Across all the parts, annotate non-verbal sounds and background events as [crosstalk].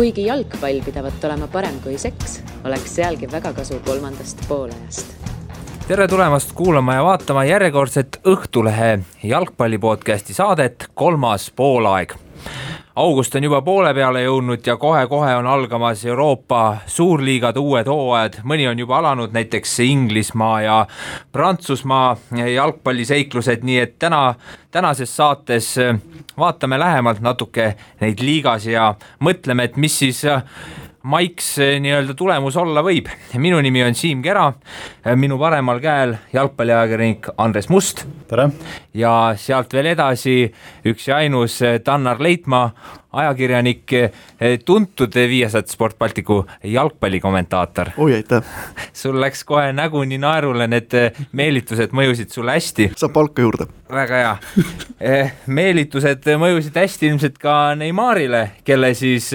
kuigi jalgpall pidavat olema parem kui seks, oleks sealgi väga kasu kolmandast poolajast. tere tulemast kuulama ja vaatama järjekordset Õhtulehe jalgpalli podcasti saadet Kolmas poolaeg august on juba poole peale jõudnud ja kohe-kohe on algamas Euroopa suurliigade uued hooajad, mõni on juba alanud, näiteks Inglismaa ja Prantsusmaa jalgpalliseiklused, nii et täna, tänases saates vaatame lähemalt natuke neid liigasid ja mõtleme, et mis siis maiks nii-öelda tulemus olla võib. minu nimi on Siim Kera, minu paremal käel jalgpalliajakirjanik Andres Must. tere! Ja sealt veel edasi üks ja ainus Tannar Leitmaa, ajakirjanik, tuntud Viasat Sport Balticu jalgpallikommentaator. oi, aitäh! [laughs] sul läks kohe nägu nii naerule, need meelitused mõjusid sulle hästi. saab palka juurde. väga hea meelitused mõjusid hästi ilmselt ka Neymarile, kelle siis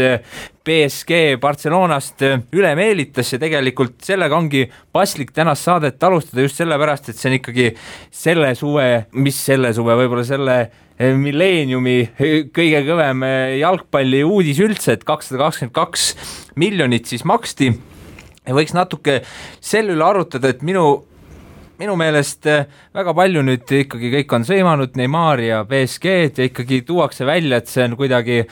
BSG Barcelonast üle meelitas ja tegelikult sellega ongi paslik tänast saadet alustada just sellepärast, et see on ikkagi selle suve, mis selle suve, võib-olla selle eh, milleeniumi kõige kõvem eh, jalgpalli uudis üldse, et kakssada kakskümmend kaks miljonit siis maksti. võiks natuke selle üle arutada, et minu minu meelest eh, väga palju nüüd ikkagi kõik on sõimanud Neimari ja BSG-d ja ikkagi tuuakse välja, et see on kuidagi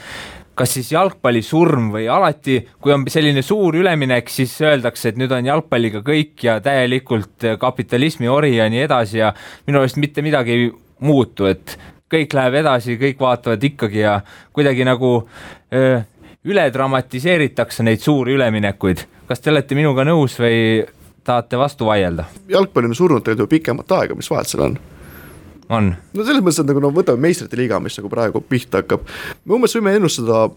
kas siis jalgpallisurm või alati, kui on selline suur üleminek, siis öeldakse, et nüüd on jalgpalliga kõik ja täielikult kapitalismi ori ja nii edasi ja minu arust mitte midagi muutu, et kõik läheb edasi, kõik vaatavad ikkagi ja kuidagi nagu öö, üle dramatiseeritakse neid suuri üleminekuid. kas te olete minuga nõus või tahate vastu vaielda? jalgpall on surnud tegelikult ju pikemat aega, mis vahet seal on on. no selles mõttes, et nagu no võtame meistrite liiga, mis nagu praegu pihta hakkab, me umbes võime ennustada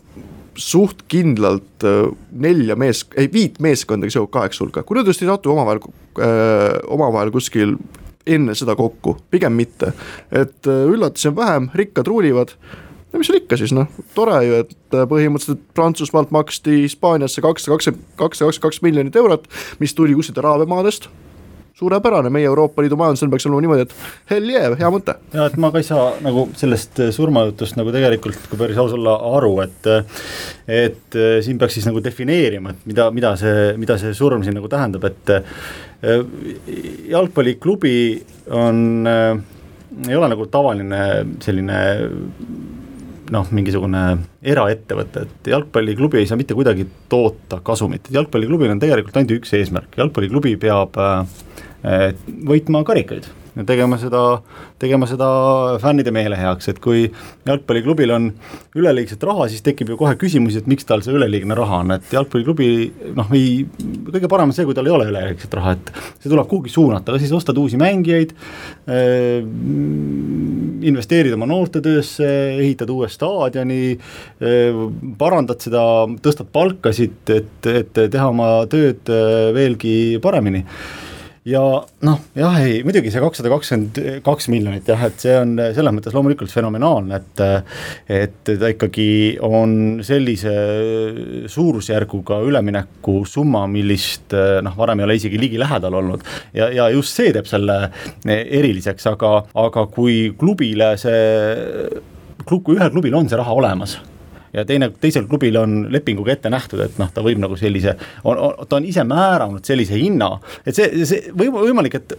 suht kindlalt nelja mees, ei viit meeskonda, kes jõuab kaheksa hulka, kui nad just ei satu omavahel äh,, omavahel kuskil enne seda kokku, pigem mitte. et äh, üllatusi on vähem, rikkad ruulivad no mis seal ikka siis noh, tore ju, et äh, põhimõtteliselt Prantsusmaalt maksti Hispaaniasse kakssada kakskümmend, kakssada kakskümmend kaks miljonit eurot, mis tuli kuskilt Araabia maadest suurepärane, meie Euroopa Liidu majandusel peaks olema niimoodi, et hell yeah, hea mõte. ja et ma ka ei saa nagu sellest surmajutust nagu tegelikult, kui päris aus olla, aru, et et siin peaks siis nagu defineerima, et mida, mida see, mida see surm siin nagu tähendab, et jalgpalliklubi on, ei ole nagu tavaline selline noh, mingisugune eraettevõte, et jalgpalliklubi ei saa mitte kuidagi toota kasumit, et jalgpalliklubil on tegelikult ainult üks eesmärk, jalgpalliklubi peab äh, võitma karikaid. Ja tegema seda, tegema seda fännide meele heaks, et kui jalgpalliklubil on üleliigset raha, siis tekib ju kohe küsimus, et miks tal see üleliigne raha on, et jalgpalliklubi noh, ei, kõige parem on see, kui tal ei ole üleliigset raha, et see tuleb kuhugi suunata, kas siis ostad uusi mängijaid äh,, investeerid oma noortetöösse, ehitad uue staadioni äh,, parandad seda, tõstad palkasid, et, et teha oma tööd äh, veelgi paremini ja noh, jah, ei muidugi see kakssada kakskümmend kaks miljonit jah, et see on selles mõttes loomulikult fenomenaalne, et et ta ikkagi on sellise suurusjärguga üleminekusumma, millist noh, varem ei ole isegi ligilähedal olnud. ja, ja just see teeb selle eriliseks, aga, aga kui klubile see, kui ühel klubil on see raha olemas ja teine, teisel klubil on lepinguga ette nähtud, et noh, ta võib nagu sellise, ta on ise määranud sellise hinna, et see, see või võimalik, et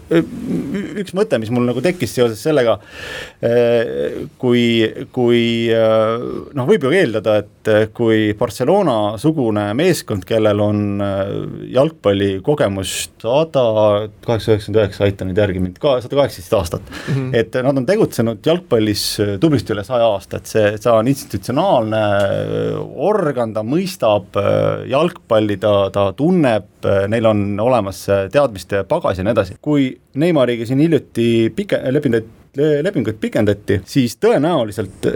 üks mõte, mis mul nagu tekkis seoses sellega, kui, kui noh, võib ju eeldada, et kui Barcelona-sugune meeskond, kellel on jalgpallikogemust sada kaheksasada üheksakümmend üheksa, aita nüüd järgi mind, ka sada kaheksateist aastat mm, -hmm. et nad on tegutsenud jalgpallis tublisti üle saja aasta, et see, see on institutsionaalne Äh, organ, ta mõistab äh, jalgpalli, ta, ta tunneb, äh, neil on olemas teadmiste pagas ja nii edasi. kui Neimariga siin hiljuti pike-, lepinguid, lepinguid pikendati, siis tõenäoliselt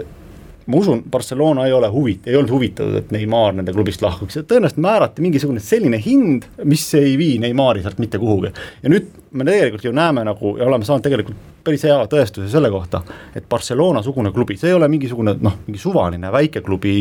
ma usun, Barcelona ei ole huvi, ei olnud huvitatud, et Neimar nende klubist lahkuks ja tõenäoliselt määrati mingisugune selline hind, mis ei vii Neimari sealt mitte kuhugi. ja nüüd me tegelikult ju näeme nagu ja oleme saanud tegelikult päris hea tõestuse selle kohta, et Barcelona-sugune klubi, see ei ole mingisugune noh, mingi suvaline väikeklubi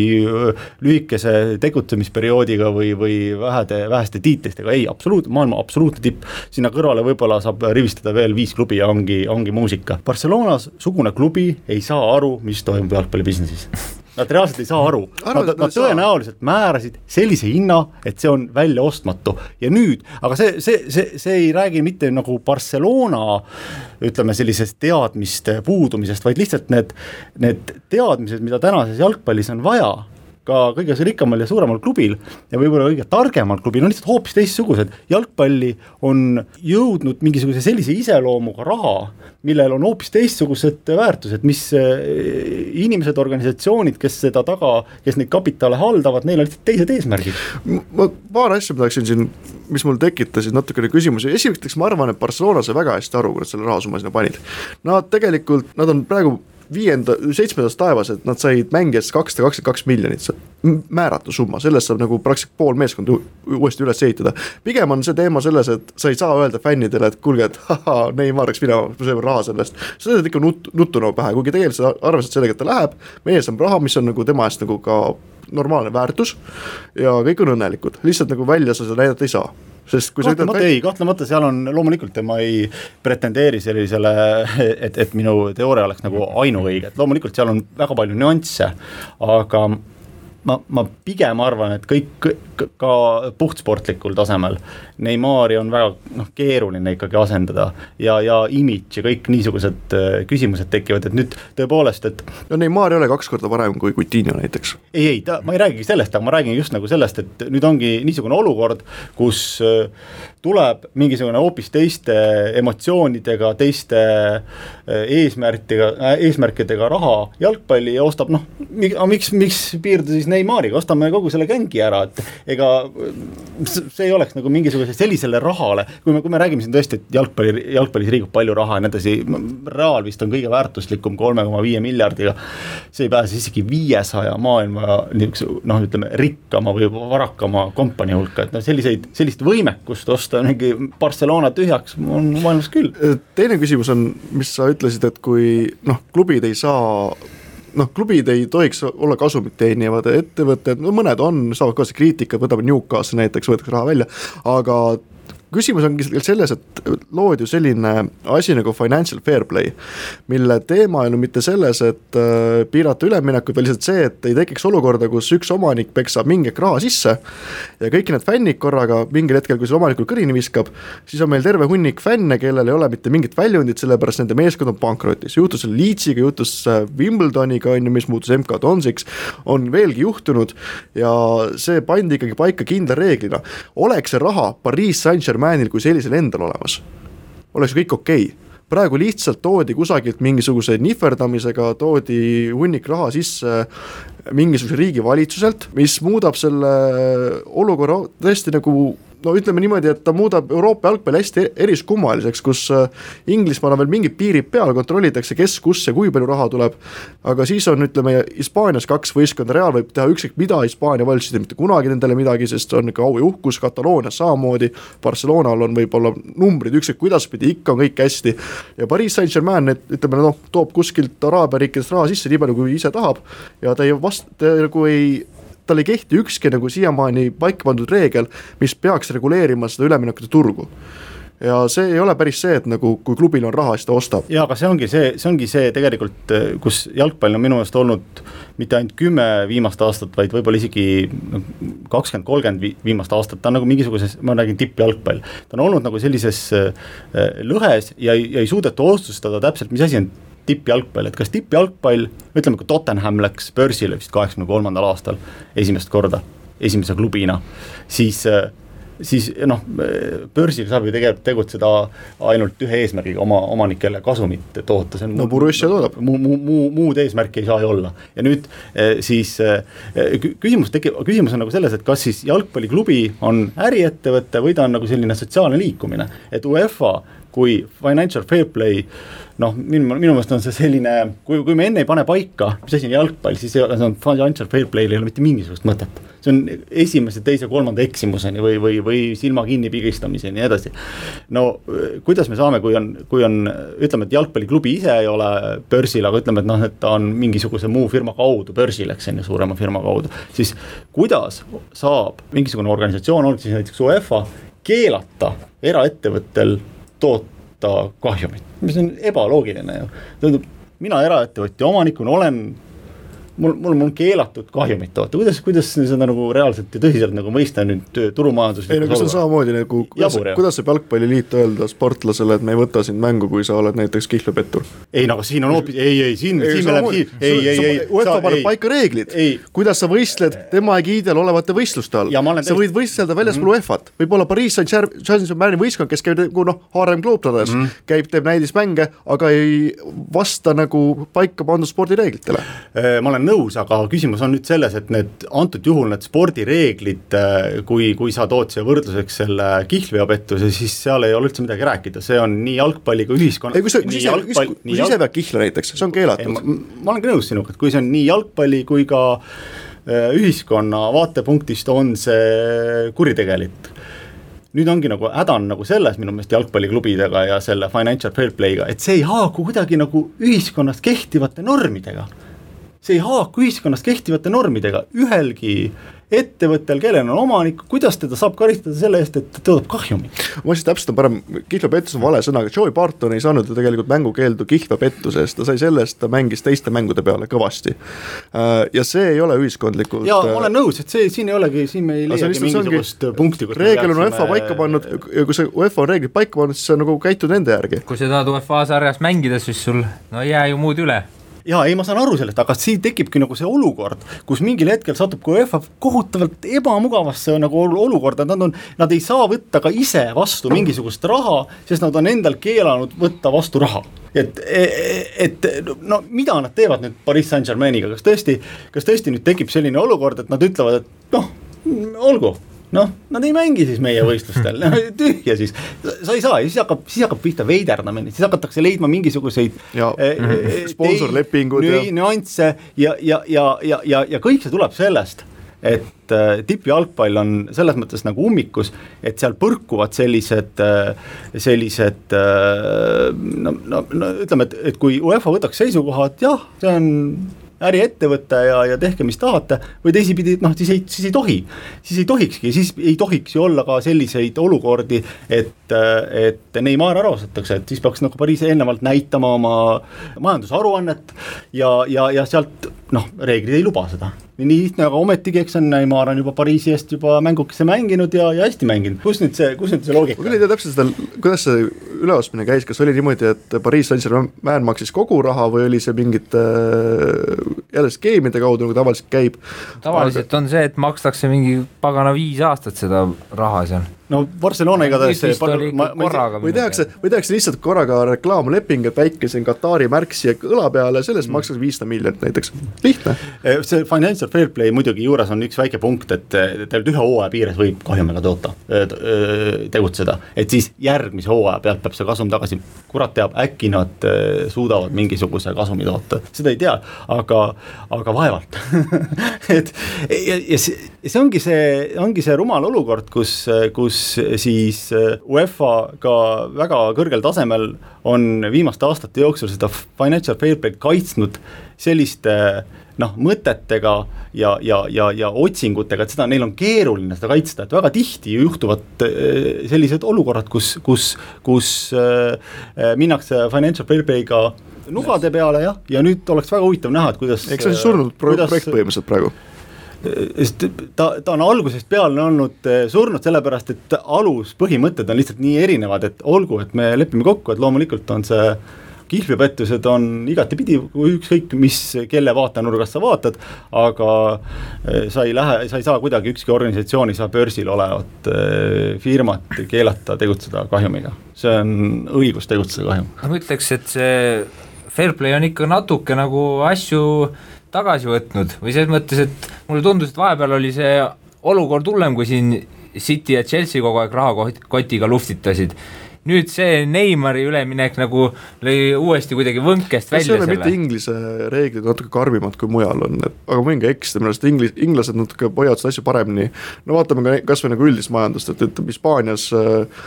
lühikese tegutsemisperioodiga või, või vähede, väheste tiitlitega, ei, absoluut, maailma absoluutne tipp. sinna kõrvale võib-olla saab rivistada veel viis klubi ja ongi, ongi muusika. Barcelonas sugune klubi ei saa aru, mis toimub jalgpalli business'is nad reaalselt ei saa aru, nad, nad ei saa? tõenäoliselt määrasid sellise hinna, et see on väljaostmatu ja nüüd, aga see, see, see, see ei räägi mitte nagu Barcelona ütleme sellisest teadmiste puudumisest, vaid lihtsalt need, need teadmised, mida tänases jalgpallis on vaja ka kõige rikkamal ja suuremal klubil ja võib-olla kõige targemal klubil on lihtsalt hoopis teistsugused. jalgpalli on jõudnud mingisuguse sellise iseloomuga raha, millel on hoopis teistsugused väärtused, mis eh, inimesed, organisatsioonid, kes seda taga, kes neid kapitale haldavad, neil on lihtsalt teised eesmärgid. ma paar asja tahaksin siin, mis mul tekitasid natukene küsimusi, esiteks ma arvan, et Barcelona sai väga hästi aru, kui nad selle rahasumma sinna panid. Nad tegelikult, nad on praegu viienda, seitsmendas taevas, et nad said mängijates kakssada kakskümmend kaks miljonit, see on määratu summa, sellest saab nagu praktiliselt pool meeskonda uuesti üles ehitada. pigem on see teema selles, et sa ei saa öelda fännidele, et kuulge, et ahaa, Neimar läks minema, me saime raha sellest. sa saad ikka nut-, nuttu nagu pähe, kuigi tegelikult sa arvestad sellega, et ta läheb, meie saame raha, mis on nagu tema eest nagu ka normaalne väärtus. ja kõik on õnnelikud, lihtsalt nagu välja sa seda näidata ei saa sest kui sa ütled kahtlemata ei, kahtlemata seal on loomulikult ma ei pretendeeri sellisele, et, et minu teooria oleks nagu ainuõige, et loomulikult seal on väga palju nüansse, aga ma, ma pigem arvan, et kõik ka puhtsportlikul tasemel Neimari on väga noh, keeruline ikkagi asendada ja, ja imidž ja kõik niisugused äh, küsimused tekivad, et nüüd tõepoolest, et no Neimar ei ole kaks korda parem kui Coutinho näiteks. ei, ei, ta, ma ei räägigi sellest, aga ma räägin just nagu sellest, et nüüd ongi niisugune olukord, kus äh, tuleb mingisugune hoopis teiste emotsioonidega, teiste äh, eesmärkidega, eesmärkidega raha jalgpalli ja ostab noh, miks, miks piirduda siis Neimariga, ostame kogu selle gängi ära, et ega see ei oleks nagu mingisuguse sellisele rahale, kui me, kui me räägime siin tõesti, et jalgpalli, jalgpallis liigub palju raha ja nii edasi, Real vist on kõige väärtuslikum kolme koma viie miljardiga, see ei pääse isegi viiesaja maailma niisuguse noh, ütleme rikkama või varakama kompanii hulka, et noh, selliseid, sellist võimekust osta mingi Barcelona tühjaks on maailmas küll. teine küsimus on, mis sa ütlesid, et kui noh, klubid ei saa noh, klubid ei tohiks olla kasumit teenivad ettevõtted, no mõned on, saavad kaasa kriitikat, võtame Newcastle näiteks, võetakse raha välja, aga küsimus ongi selles, et loodi ju selline asi nagu financial fair play, mille teema on ju mitte selles, et äh, piirata üleminekut, vaid lihtsalt see, et ei tekiks olukorda, kus üks omanik peksab mingi hetk raha sisse ja kõik need fännid korraga mingil hetkel, kui see omanikul kõrini viskab, siis on meil terve hunnik fänne, kellel ei ole mitte mingit väljundit, sellepärast nende meeskond on pankrotis, juhtus Leedsiga, juhtus äh, Wimbledoniga, on ju, mis muutus MK Donsiks, on veelgi juhtunud ja see pandi ikkagi paika kindla reeglina, oleks see raha Pariis Saint-Germain Manil kui sellisel endal olemas, oleks kõik okei okay. praegu lihtsalt toodi kusagilt mingisuguse nihverdamisega, toodi hunnik raha sisse mingisuguse riigivalitsuselt, mis muudab selle olukorra tõesti nagu no ütleme niimoodi, et ta muudab Euroopa jalgpalli hästi eriskummaliseks, kus äh, Inglismaal on veel mingid piirid peal, kontrollitakse, kes, kus ja kui palju raha tuleb. aga siis on, ütleme Hispaanias kaks võistkonda, Real võib teha ükskõik mida, Hispaania valitsus ei tee mitte kunagi nendele midagi, sest on ikka au ja uhkus, Kataloonias samamoodi. Barcelonal on võib-olla numbrid ükskõik kuidaspidi, ikka on kõik hästi. ja Pariis Saint-Germain, et ütleme noh, toob kuskilt Araabia riikidest raha sisse nii palju, kui ise tahab. ja ta ei vast-, nagu ei tal ei kehti ükski nagu siiamaani paika pandud reegel, mis peaks reguleerima seda üleminekute turgu ja see ei ole päris see, et nagu kui klubil on raha, siis ta ostab. ja aga see ongi see, see ongi see tegelikult, kus jalgpall on minu meelest olnud mitte ainult kümme viimast aastat, vaid võib-olla isegi kakskümmend, kolmkümmend viimast aastat, ta on nagu mingisuguses, ma räägin tippjalgpall. ta on olnud nagu sellises lõhes ja, ja ei suudeta otsustada täpselt, mis asi on tippjalgpall, et kas tippjalgpall, ütleme, kui Tottenham läks börsile vist kaheksakümne kolmandal aastal esimest korda, esimese klubina, siis siis noh, börsil saab ju tegelikult tegutseda ainult ühe eesmärgiga, oma omanikele kasumit toota, see on no Borussia toodab. muu, muu, muu, muud eesmärki ei saa ju olla. ja nüüd siis küsimus tekib, küsimus on nagu selles, et kas siis jalgpalliklubi on äriettevõte või ta on nagu selline sotsiaalne liikumine, et UEFA kui financial fair play noh, minu, minu meelest on see selline, kui, kui me enne ei pane paika, mis asi on jalgpall, siis ei ole, see on financial fair play'l ei ole mitte mingisugust mõtet. see on esimese, teise, kolmanda eksimuseni või, või, või silma kinni pigistamiseni ja nii edasi. no kuidas me saame, kui on, kui on, ütleme, et jalgpalliklubi ise ei ole börsil, aga ütleme, et noh, et ta on mingisuguse muu firma kaudu börsil, eks on ju, suurema firma kaudu. siis kuidas saab mingisugune organisatsioon, olgu siis näiteks UEFA, keelata eraettevõttel toota kahjumit, mis on ebaloogiline ju. tähendab, mina eraettevõtja omanikuna olen mul, mul, mul on keelatud kahjumit toota, kuidas, kuidas seda nagu reaalselt ja tõsiselt nagu mõista nüüd ei turumajanduslikus no kas see on samamoodi nagu, kuidas, kuidas saab jalgpalliliit öelda sportlasele, et me ei võta sind mängu, kui sa oled näiteks kihlvepettur? ei no aga siin on hoopis, ei, ei siin, siin me läheme, ei, ei, ei. UEFA paneb paika reeglid, kuidas sa võistled tema egiidel olevate võistluste all. Sa võid võistelda väljaspool -hmm. UEFA-t, võib-olla Pariis Saint-Germaini võistkond, kes käib nagu noh, Harlem Globetrotters -hmm. käib, teeb näidismänge, aga ei vasta nagu paika pandud spordireeglitele. Äh, ma olen nõus, aga küsimus on nüüd selles, et need antud juhul need spordireeglid, kui, kui sa tood siia võrdluseks selle kihlveopettuse, siis seal ei ole üldse midagi rääkida, see on nii jalgpalli kui ühiskonna. ei, kui sa, kui sa ise, kui sa ise vead kihla näiteks, see on keelatud. ma, ma olen ka nõus sinuga, et kui see on nii jalgpalli kui ka äh, ühiskonna vaatepunktist on see kuritegelik nüüd ongi nagu häda on nagu selles minu meelest jalgpalliklubidega ja selle financial fair play'ga, et see ei haaku kuidagi nagu ühiskonnas kehtivate normidega. See ei haaku ühiskonnas kehtivate normidega, ühelgi ettevõttel, kellel on omanik, kuidas teda saab karistada selle eest, et ta toodab kahjumit? ma siis täpsustan parem, kihlvepettus on vale sõna, aga Joey Barton ei saanud ju tegelikult mängukeeldu kihlvepettuse eest, ta sai selle eest, ta mängis teiste mängude peale kõvasti. ja see ei ole ühiskondlikult. ja ma olen nõus, et see siin ei olegi, siin me ei leiagi mingisugust punkti. reegel on UEFA paika pannud ja kui see UEFA on reeglid paika pannud, siis sa nagu käitud nende järgi. kui sa tahad UEFA sarjas mängida, siis sul no ei jää ju muud üle ja ei, ma saan aru sellest, aga siin tekibki nagu see olukord, kus mingil hetkel satub ka UEFA kohutavalt ebamugavasse nagu ol- olukorda, nad on, nad ei saa võtta ka ise vastu mingisugust raha, sest nad on endal keelanud võtta vastu raha. et, et no mida nad teevad nüüd Pariis Saint-Germainiga, kas tõesti, kas tõesti nüüd tekib selline olukord, et nad ütlevad, et noh, olgu noh, nad ei mängi siis meie võistlustel. No, [laughs] tühja siis, sa ei saa. Ja siis hakkab, siis hakkab pihta veiderdamine, siis hakatakse leidma mingisuguseid Ja, eh, eh, sponsorlepingud ja- nü- nüansse. Ja, ja, ja, ja, ja, ja kõik see tuleb sellest, et äh, tippjalgpall on selles mõttes nagu ummikus, et seal põrkuvad sellised äh,, sellised äh, no, no, no ütleme, et, et kui UEFA võtaks seisukoha, et jah, see on äriettevõte ja, ja tehke, mis tahate, või teisipidi, noh, siis ei, siis ei tohi. siis ei tohikski, siis ei tohiks ju olla ka selliseid olukordi, et, et Neimar ära ostetakse, et siis peaks nagu Pariis eelnevalt näitama oma majandusaruannet ja, ja, ja sealt noh, reeglid ei luba seda nii lihtne, aga ometigi, eks on Neimar on juba Pariisi eest juba mängukese mänginud ja, ja hästi mänginud, kus nüüd see, kus nüüd see ma loogika küll ei tea täpselt seda, kuidas see üleostmine käis, kas oli niimoodi, et Pariis Saint-Germain maksis kogu raha või oli see mingite jälle skeemide kaudu, nagu tavaliselt käib? tavaliselt on see, et makstakse mingi pagana viis aastat seda raha seal. No Barcelona igatahes see vist oli ikka korraga või tehakse, või tehakse lihtsalt korraga reklaamleping, et väike siin Katari märk siia õla peale, selle eest Mm. makstakse viissada miljonit näiteks, lihtne. see financial fair play muidugi juures on üks väike punkt, et teil ühe hooaja piires võib kahjumiga toota, tegutseda, et siis järgmise hooaja pealt peab see kasum tagasi, kurat teab, äkki nad eh, suudavad mingisuguse kasumi toota, seda ei tea, aga, aga vaevalt. [laughs] Et ja, ja see, see ongi see, ongi see rumal olukord, kus, kus siis UEFA ka väga kõrgel tasemel on viimaste aastate jooksul seda financial fair play'd kaitsnud selliste noh, mõtetega ja, ja, ja, ja otsingutega, et seda, neil on keeruline seda kaitsta, et väga tihti juhtuvad eh, sellised olukorrad, kus, kus, kus äh, minnakse financial fair play'ga nugade peale jah, ja nüüd oleks väga huvitav näha, et kuidas eks see on surnud projekt põhimõtteliselt praegu. Sest ta, ta on algusest peale olnud eh, surnud sellepärast, et aluspõhimõtted on lihtsalt nii erinevad, et olgu, et me lepime kokku, et loomulikult on see kihlveopettused on igatepidi, ükskõik mis, kelle vaatenurgast sa vaatad, aga eh, sa ei lähe, sa ei saa kuidagi, ükski organisatsioon ei saa börsil olevat eh, firmat keelata tegutseda kahjumiga. see on õigus tegutseda kahjumiga. ma ütleks, et see fair play on ikka natuke nagu asju tagasi võtnud või selles mõttes, et mulle tundus, et vahepeal oli see olukord hullem, kui siin City ja Chelsea kogu aeg rahakotiga luhtitasid nüüd see Neimari üleminek nagu lõi uuesti kuidagi võnkest kas välja ole mitte selle. Inglise reeglid natuke karmimad kui mujal on, et aga ma võin ka eksida, minu arust inglis-, inglased natuke hoiavad seda asja paremini. no vaatame ka kasvõi nagu üldist majandust, et ütleme Hispaanias äh,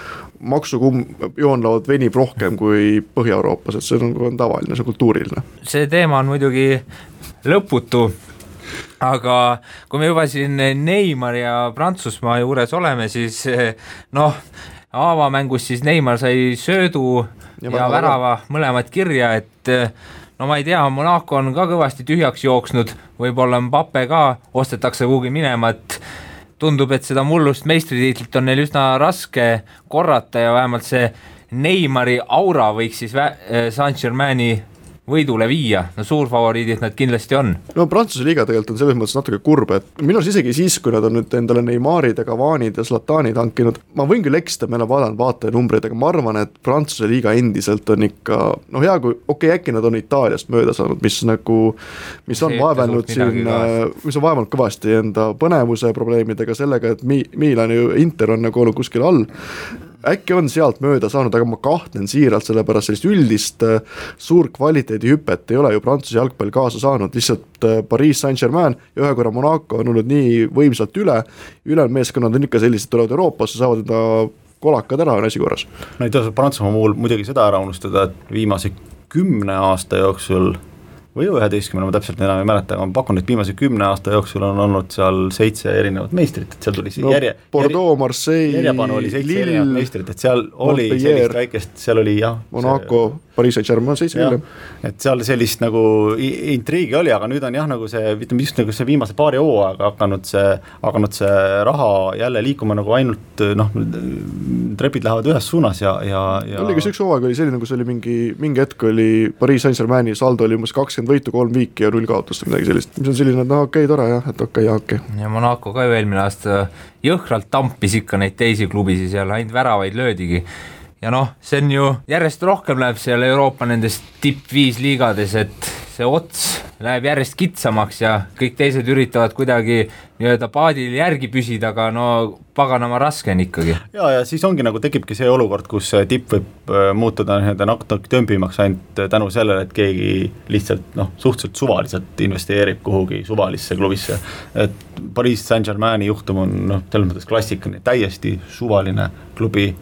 maksukumm joonlaud venib rohkem kui Põhja-Euroopas, et see on, on tavaline, see on kultuuriline. see teema on muidugi lõputu. Aga kui me juba siin Neimar ja Prantsusmaa juures oleme, siis noh, avamängus siis Neimar sai söödu ja, Ja värava. mõlemad kirja, et no ma ei tea, Monaco on ka kõvasti tühjaks jooksnud, võib-olla Mbappe ka ostetakse kuhugi minema, et tundub, et seda mullust meistritiitlit on neil üsna raske korrata ja vähemalt see Neimari aura võiks siis Saint-Germaini võidule viia, no suurfavoriidid nad kindlasti on. no Prantsuse liiga tegelikult on selles mõttes natuke kurb, et minu arust isegi siis, kui nad on nüüd endale Neymarid ja Cavanid ja Zlatanid hankinud, ma võin küll eksida, ma ei ole vaadanud vaatajanumbreid, aga ma arvan, et Prantsuse liiga endiselt on ikka noh, hea kui, okei okay,, äkki nad on Itaaliast mööda saanud, mis nagu, mis on vaevelnud siin, mis on vaevanud kõvasti enda põnevuse probleemidega, sellega, et Mi-, Milan ju, Inter on nagu olnud kuskil all äkki on sealt mööda saanud, aga ma kahtlen siiralt, sellepärast sellist üldist äh, suurt kvaliteedihüpet ei ole ju Prantsuse jalgpall kaasa saanud, lihtsalt äh, Pariis Saint-Germain ja ühe korra Monaco on olnud nii võimsalt üle, ülejäänud meeskonnad on ikka sellised, tulevad Euroopasse, saavad enda kolakad ära, on asi korras. no ei tasu Prantsusmaa puhul muidugi seda ära unustada, et viimase kümne aasta jooksul või üheteistkümne, ma täpselt enam ei mäleta, aga ma pakun, et viimase kümne aasta jooksul on olnud seal seitse erinevat meistrit, et seal tuli no, järje Bordeaux, Marseille, järjepanu oli seitse Lille, erinevat meistrit, et seal oli sellist väikest, seal oli jah Monaco see,, Pariis Saint-Germain seitse hiljem. et seal sellist nagu intriigi oli, aga nüüd on jah, nagu see, ütleme just nagu see viimase paari hooaega hakanud see, hakanud see raha jälle liikuma nagu ainult noh, trepid lähevad ühes suunas ja, ja, ja oli kas üks hooaeg oli selline, kus oli mingi, mingi hetk oli Pariis Saint-Germaini saldo oli umbes kakskümmend võitu, kolm viiki ja null kaotust või midagi sellist, mis on selline, et noh, okei okay,, tore jah, et okei okay,, okei. Okay.. ja Monaco ka ju eelmine aasta jõhkralt tampis ikka neid teisi klubisid seal, ainult väravaid löödigi. Ja noh, see on ju järjest rohkem läheb seal Euroopa nendes tipp viis liigades, et see ots läheb järjest kitsamaks ja kõik teised üritavad kuidagi nii-öelda paadil järgi püsida, aga no paganama raske on ikkagi. ja, ja siis ongi nagu tekibki see olukord, kus tipp võib äh, muutuda nii-öelda natuke tömpimaks ainult tänu sellele, et keegi lihtsalt noh, suhteliselt suvaliselt investeerib kuhugi suvalisse klubisse. et Pariis Saint-Germaini juhtum on noh, selles mõttes klassikaline, täiesti suvaline klubi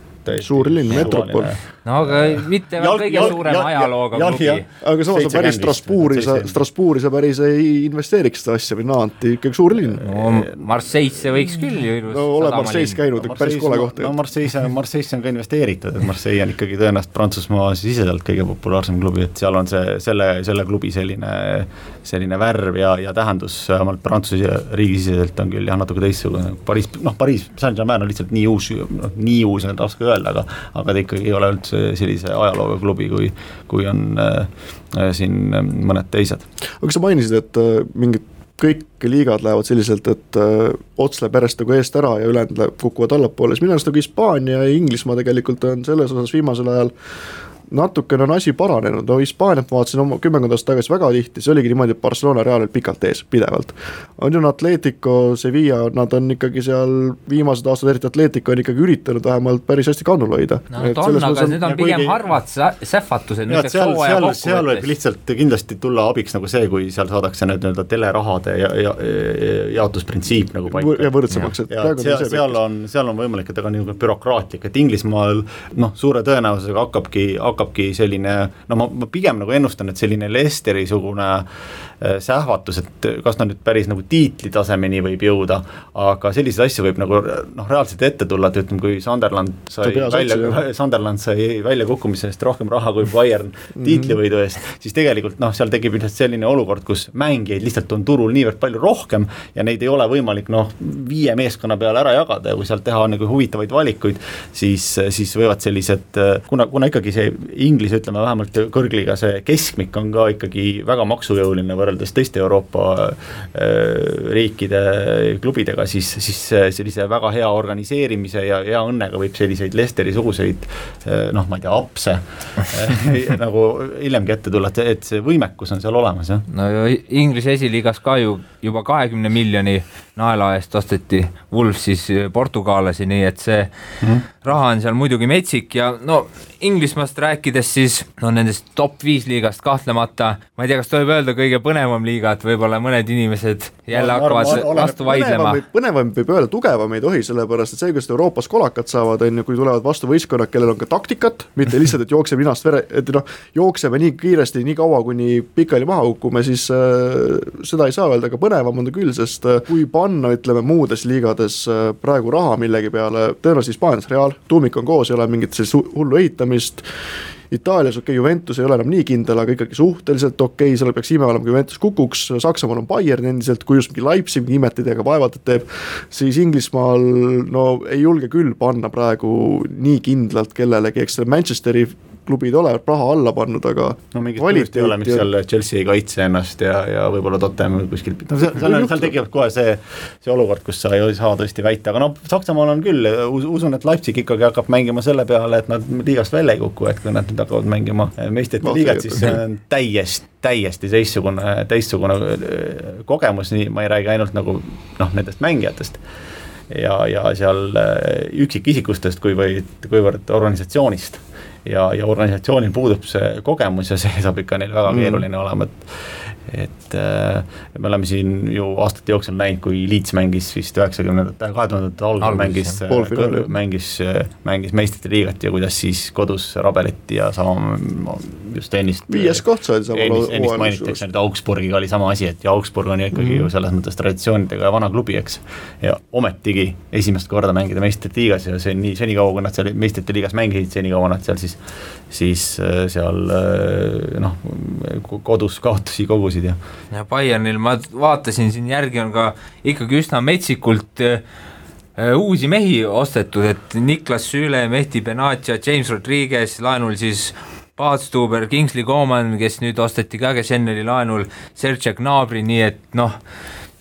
suur linn, metropol. no aga mitte jalg, kõige jalg, suurema jalg, ajalooga klubi. aga samas sa päris Strasbourgi, sa, Strasbourgi sa päris ei investeeriks seda asja või Nanti, ikkagi suur linn. no Marseille'sse võiks küll ju ilus no oled Marseille's käinud, päris kole koht. no Marseille'sse, Marseille'sse on ka investeeritud, et Marseille on ikkagi tõenäoliselt Prantsusmaa siseselt kõige populaarsem klubi, et seal on see, selle, selle klubi selline, selline värv ja, ja tähendus vähemalt Prantsuse riigisiseselt on küll jah, natuke teistsugune, Pariis, noh, Pariis Saint-Germain on lihtsalt nii uus, noh, nii uus on raske öelda, öelda, aga aga ta ikkagi ei ole üldse sellise ajalooga klubi, kui, kui on äh, siin mõned teised. aga sa mainisid, et äh, mingid kõik liigad lähevad selliselt, et äh, ots läheb järjest nagu eest ära ja ülejäänud kukuvad allapoole, siis minu arust nagu Hispaania ja Inglismaa tegelikult on selles osas viimasel ajal natukene on asi paranenud, no Hispaaniat ma vaatasin oma kümmekond aastat tagasi väga tihti, see oligi niimoodi, et Barcelona Real oli pikalt ees, pidevalt. on ju Atletico, Sevilla, nad on ikkagi seal viimased aastad, eriti Atletico on ikkagi üritanud vähemalt päris hästi kannul hoida. no nad on, aga need on pigem kuigi... harvad sähvatused. seal, seal, seal võib lihtsalt kindlasti tulla abiks nagu see, kui seal saadakse need nii-öelda telerahade ja, ja, ja jaotusprintsiip nagu paika. ja võrdsemaks, et praegu seal, seal on, seal on võimalik, et aga niisugune bürokraatlik, et Inglismaal noh, suure tõenäosusega hakkabki, hakkab hakkabki selline, no ma, ma pigem nagu ennustan, et selline Lesteri-sugune sähvatus, et kas ta nüüd päris nagu tiitli tasemeni võib jõuda, aga selliseid asju võib nagu noh, reaalselt ette tulla, et ütleme, kui Sunderland sai välja, [laughs] Sunderland sai väljakukkumise eest rohkem raha kui Bayern [laughs] mm -hmm. tiitlivõidu eest, siis tegelikult noh, seal tekib lihtsalt selline olukord, kus mängijaid lihtsalt on turul niivõrd palju rohkem ja neid ei ole võimalik noh, viie meeskonna peale ära jagada ja kui sealt teha nagu huvitavaid valikuid, siis, siis võivad sellised, kuna, kuna ikkagi see Inglise, ütleme vähemalt kõrgliiga see keskmik on ka ikkagi väga maksujõuline võrreldes teiste Euroopa äh, riikide klubidega, siis, siis sellise väga hea organiseerimise ja hea õnnega võib selliseid Lesteri-suguseid äh, noh, ma ei tea, apse äh, [laughs] nagu hiljemgi ette tulla, et, et see võimekus on seal olemas, jah. no Inglise esiliigas ka ju juba kahekümne miljoni naela eest osteti Wolves siis portugallasi, nii et see mm -hmm. Raha on seal muidugi metsik ja no Inglismaast rääkides siis no nendest top viis liigast kahtlemata, ma ei tea, kas tohib öelda kõige põnevam liiga, et võib-olla mõned inimesed jälle no, hakkavad vastu vaidlema. põnevam võib öelda, tugevam ei tohi, sellepärast et see, kuidas Euroopas kolakat saavad, on ju, kui tulevad vastu võistkonnad, kellel on ka taktikat, mitte lihtsalt, et jookseme ninast vere, et noh, jookseme nii kiiresti, nii kaua, kuni pikali maha kukume, siis äh, seda ei saa öelda, aga põnevam on ta küll, sest äh, kui panna, ütleme muudes liigades äh, praegu raha millegi peale, tõenäoliselt Hispaanias Real, nädal, tuumik on koos, ei ole mingit sellist hullu ehitamist Itaalias okei okay,, Juventus ei ole enam nii kindel, aga ikkagi suhteliselt okei okay,, seal peaks ime olema, kui Juventus kukuks, Saksamaal on Bayern endiselt, kui just mingi Leipzig imet ei tee, aga vaevalt et teeb. siis Inglismaal no ei julge küll panna praegu nii kindlalt kellelegi, eks Manchesteri klubid olevat raha alla pannud, aga no mingit põhjust ei ole, miks seal Chelsea ei kaitse ennast ja, ja võib-olla Tottenham kuskil, noh seal, seal, seal tekib kohe see, see olukord, kus sa ei saa tõesti väita, aga noh, Saksamaal on küll, usun, et Leipzig ikkagi hakkab mängima selle peale, et nad liigast välja ei kuku, et kui nad nüüd hakkavad mängima meistrite no, liigat, siis see on täiesti, täiesti teistsugune, teistsugune äh, kogemus, nii ma ei räägi ainult nagu noh, nendest mängijatest. Ja, ja seal äh, üksikisikustest, kuivõrd, kuivõrd organisatsioonist ja, ja organisatsioonil puudub see kogemus ja see saab ikka neil väga mm. keeruline olema, et et äh, me oleme siin ju aastate jooksul näinud, kui Leeds mängis vist üheksakümnendate, kahe tuhandete algul mängis, mängis, mängis meistrite liigat ja kuidas siis kodus rabeleti ja sama just ennist viies koht sai samal ennist, ennist mainiti, eks nüüd Augsburgiga oli sama asi, et ja Augsburg on ju ikkagi mm -hmm. ju selles mõttes traditsioonidega vana klubi, eks. ja ometigi esimest korda mängida meistrite liigas ja see nii, senikaua, kui nad seal meistrite liigas mängisid, senikaua nad seal siis siis äh, seal äh, noh, kodus kaotusi kogusid ja. ja Bayernil ma vaatasin siin järgi on ka ikkagi üsna metsikult äh, uusi mehi ostetud, et Niklas Süle, Mehdi Benatia, James Rodriguez laenul siis Paatstuber, Kingsley Coman, kes nüüd osteti ka, kes enne oli laenul, Sergei Gnabry, nii et noh,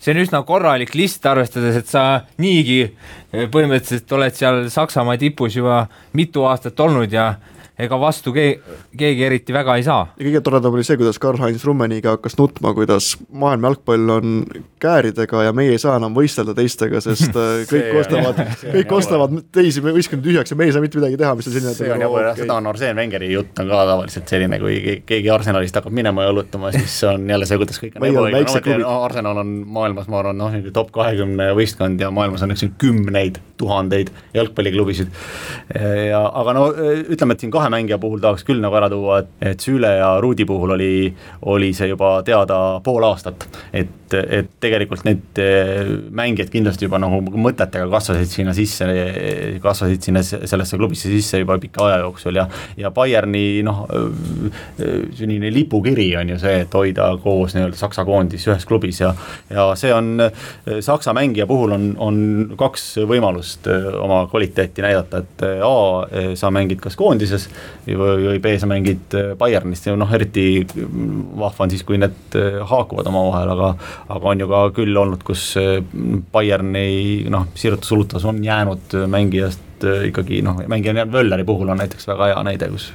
see on üsna korralik list, arvestades, et sa niigi põhimõtteliselt oled seal Saksamaa tipus juba mitu aastat olnud ja ega vastu keegi, keegi eriti väga ei saa. ja kõige toredam oli see, kuidas Karl-Heinz Rummeniga hakkas nutma, kuidas maailma jalgpall on kääridega ja meie ei saa enam võistelda teistega, sest [laughs] äh, kõik ostavad, kõik ostavad teisi võistkondi tühjaks ja me ei saa mitte midagi teha, mis on selline. see on jabur jah, seda on Arsene Wengeri jutt on ka tavaliselt selline, kui keegi Arsenalist hakkab minema jalutama, siis on jälle see, kuidas kõik on ebaõiglane, Arsenal on maailmas, ma arvan, noh, top kahekümne võistkond ja maailmas on üks kümneid tuhandeid jalgpalliklubisid. ja aga no ütleme, et siin kahe mängija puhul tahaks küll nagu ära tuua, et, et Süle ja Ruudi puhul oli, oli see juba teada pool aastat, et et, tegelikult need eh, mängijad kindlasti juba nagu mõtetega kasvasid sinna sisse, kasvasid sinna sellesse klubisse sisse juba pika aja jooksul ja ja Bayerni noh, selline lipukiri on ju see, et hoida koos nii-öelda Saksa koondis ühes klubis ja ja see on, Saksa mängija puhul on, on kaks võimalust eh, oma kvaliteeti näidata, et eh, A, sa mängid kas koondises või, või B, sa mängid Bayernist ja noh, eriti vahva on siis, kui need haakuvad omavahel, aga aga on ju ka küll olnud, kus eh, Bayern ei noh, sirutusulutus on jäänud mängijast ikkagi noh, mängija Völleri puhul on näiteks väga hea näide, kus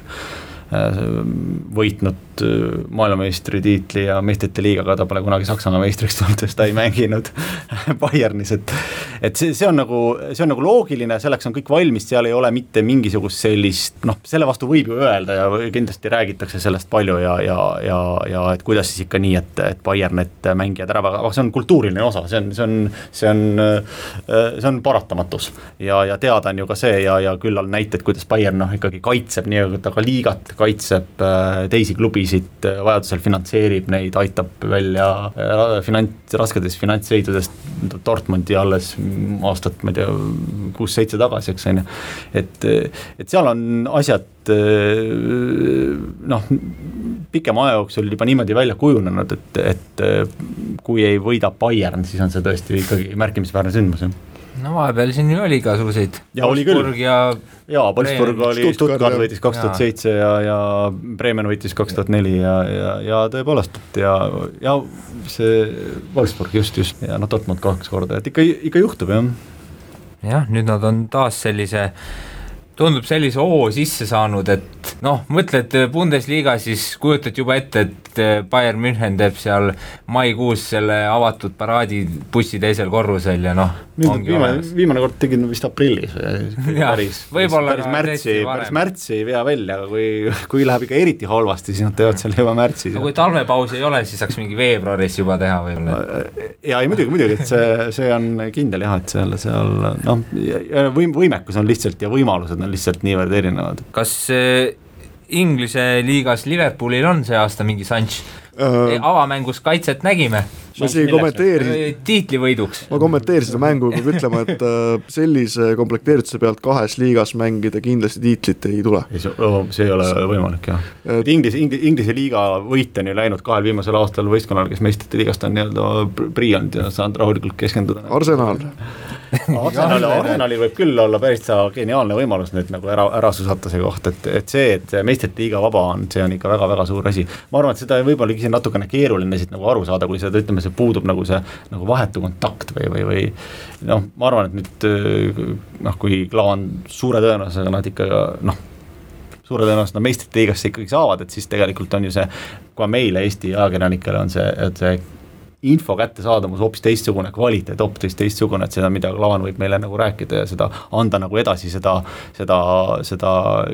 võitnud maailmameistritiitli ja meistrite liigaga ta pole kunagi Saksamaa meistriks tulnud, sest ta ei mänginud [laughs] Bayernis, et et see, see on nagu, see on nagu loogiline, selleks on kõik valmis, seal ei ole mitte mingisugust sellist noh, selle vastu võib ju öelda ja kindlasti räägitakse sellest palju ja, ja, ja, ja et kuidas siis ikka nii, et, et Bayern need mängijad ära, aga see on kultuuriline osa, see on, see on, see on, see on paratamatus. ja, ja teada on ju ka see ja, ja küll on näited, kuidas Bayern noh, ikkagi kaitseb nii-öelda ka liigat, kaitseb äh, teisi klubisid, äh, vajadusel finantseerib neid, aitab välja äh, finants, rasketes finantsseisudest Dortmundi alles aastat, ma ei tea, kuus-seitse tagasi, eks on ju. et, et seal on asjad noh, pikema aja jooksul juba niimoodi välja kujunenud, et, et kui ei võida Bayern, siis on see tõesti ikkagi märkimisväärne sündmus, jah no vahepeal siin ju oli igasuguseid. ja oli küll. ja jaa, Wolfsburg oli, Stuttgart võitis kaks tuhat seitse ja, ja Bremen võitis kaks tuhat neli ja, ja, ja tõepoolest, et ja, ja see Wolfsburg just, just ja noh, Dortmund kaks korda, et ikka, ikka juhtub jah. jah, nüüd nad on taas sellise tundub sellise hoo sisse saanud, et noh, mõtled Bundesliga, siis kujutad juba ette, et Bayern München teeb seal maikuus selle avatud paraadibussi teisel korrusel ja noh. viimane, viimane kord tegin vist aprillis [laughs] päris, päris märtsi, päris märtsi ei vea välja, aga kui, kui läheb ikka eriti halvasti, siis nad teevad selle juba märtsis. no kui talvepausi ei ole, siis saaks mingi veebruaris juba teha võib-olla. ja ei muidugi, muidugi, et see, see on kindel jah, et seal, seal noh, võim-, võimekus on lihtsalt ja võimalused on lihtsalt niivõrd erinevad. kas Inglise liigas Liverpoolil on see aasta mingi šanss uh,? avamängus kaitset nägime ma isegi kommenteerisin, tiitlivõiduks. ma kommenteerisin seda mängu ütlema, et äh, sellise komplekteerituse pealt kahes liigas mängida kindlasti tiitlit ei tule. see ei ole võimalik jah, et Inglise, Inglise liiga võit on ju läinud kahel viimasel aastal võistkonnal, kes meistrite liigast on nii-öelda priianud ja saanud rahulikult keskenduda. Arsenal Arsenal, Arsenalil võib küll olla päris geniaalne võimalus nüüd nagu ära, ära susata see koht, et, et see, et meistrite liiga vaba on, see on ikka väga-väga suur asi. ma arvan, et seda võib-olla isegi natukene keeruline siit nagu aru saada, kui seda ütleme, see puudub nagu see nagu vahetu kontakt või, või, või noh, ma arvan, et nüüd noh, kui Klaan suure tõenäosusega nad ikka noh, suure tõenäosusega meistrite liigasse ikkagi saavad, et siis tegelikult on ju see, ka meile, Eesti ajakirjanikele on see, et see info kättesaadavus hoopis teistsugune, kvaliteet hoopis teistsugune, et seda, mida Klaan võib meile nagu rääkida ja seda anda nagu edasi seda, seda, seda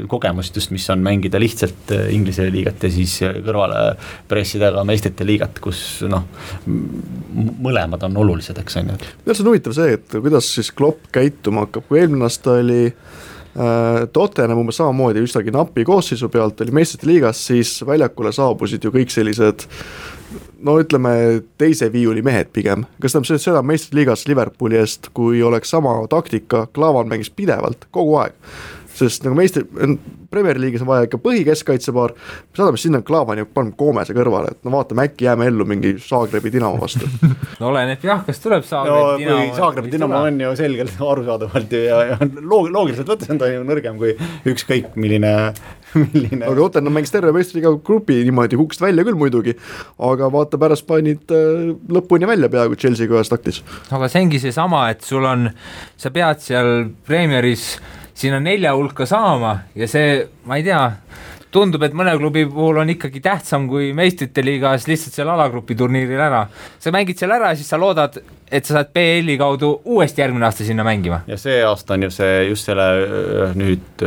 kogemust just, mis on mängida lihtsalt äh, Inglise liigat ja siis kõrvale pressida ka meistrite liigat, kus noh, mõlemad on olulised, eks on ju. minu arust on huvitav see, et kuidas siis Klopp käituma hakkab, kui eelmine aasta oli äh, Tottenham umbes samamoodi üsnagi napi koosseisu pealt oli meistrite liigas, siis väljakule saabusid ju kõik sellised no ütleme, teise viiuli mehed pigem, kas tähendab seda meistriliigas Liverpooli eest, kui oleks sama taktika, Klavan mängis pidevalt, kogu aeg sest nagu meistri, Premier League'is on vaja ikka põhikeskkaitsepaar, me saadame sinna Klaavani ja paneme Koomese kõrvale, et no vaatame, äkki jääme ellu mingi Zagrebi Dinamo vastu [laughs] no oleneb jah, kas tuleb Zagrebi no, Dinamo. Zagrebi Dinamo on ju selgelt [laughs] arusaadavalt ju ja, ja loog-, loogiliselt võttes on ta ju nõrgem kui ükskõik milline, [laughs] milline. aga Tottenham mängis terve meistriliiga grupi niimoodi hukust välja küll muidugi, aga vaata pärast panid äh, lõpuni välja peaaegu Chelsea'ga ühes taktis. aga see ongi seesama, et sul on, sa pead seal Premieris sinna nelja hulka saama ja see, ma ei tea, tundub, et mõne klubi puhul on ikkagi tähtsam kui meistrite liigas lihtsalt seal alagrupi turniiril ära. sa mängid seal ära ja siis sa loodad, et sa saad BL-i kaudu uuesti järgmine aasta sinna mängima. ja see aasta on ju see just selle nüüd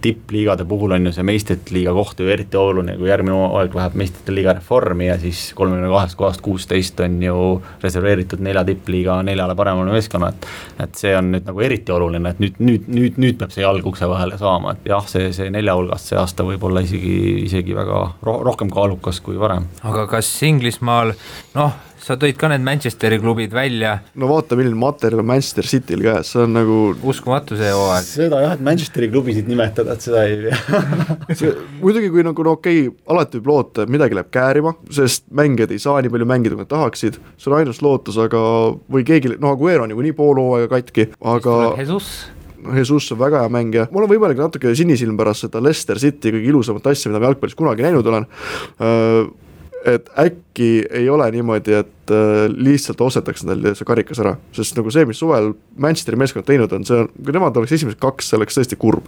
tippliigade puhul on ju see meistrite liiga koht ju eriti oluline, kui järgmine hooaeg läheb meistrite liiga reformi ja siis kolmekümne kahest kohast kuusteist on ju reserveeritud nelja tippliiga neljale paremale meeskonna, et et see on nüüd nagu eriti oluline, et nüüd, nüüd, nüüd, nüüd peab see jalg ukse vahele saama, et jah, see, see nelja hulgast see aasta võib olla isegi, isegi väga ro rohkem kaalukas kui varem. aga kas Inglismaal noh, sa tõid ka need Manchesteri klubid välja. no vaata, milline materjal on Manchester Cityl käes, see on nagu. uskumatu see hooaeg. seda jah, et Manchesteri klubisid nimetada, et seda ei pea [laughs] muidugi, kui nagu no okei okay,, alati võib loota, et midagi läheb käärima, sest mängijad ei saa nii palju mängida, kui nad tahaksid. see on ainus lootus, aga, või keegi, noh, Aguero on niikuinii pool hooaega katki, aga. Jesus Jesus on väga hea mängija, mul on võimalik natuke sinisilm pärast seda Leicester City kõige ilusamat asja, mida ma jalgpallis kunagi näinud olen uh, et äkki ei ole niimoodi, et äh, lihtsalt ostetakse neil see karikas ära, sest nagu see, mis suvel Manchesteri meeskond teinud on, see on, kui nemad oleks esimesed kaks, see oleks tõesti kurb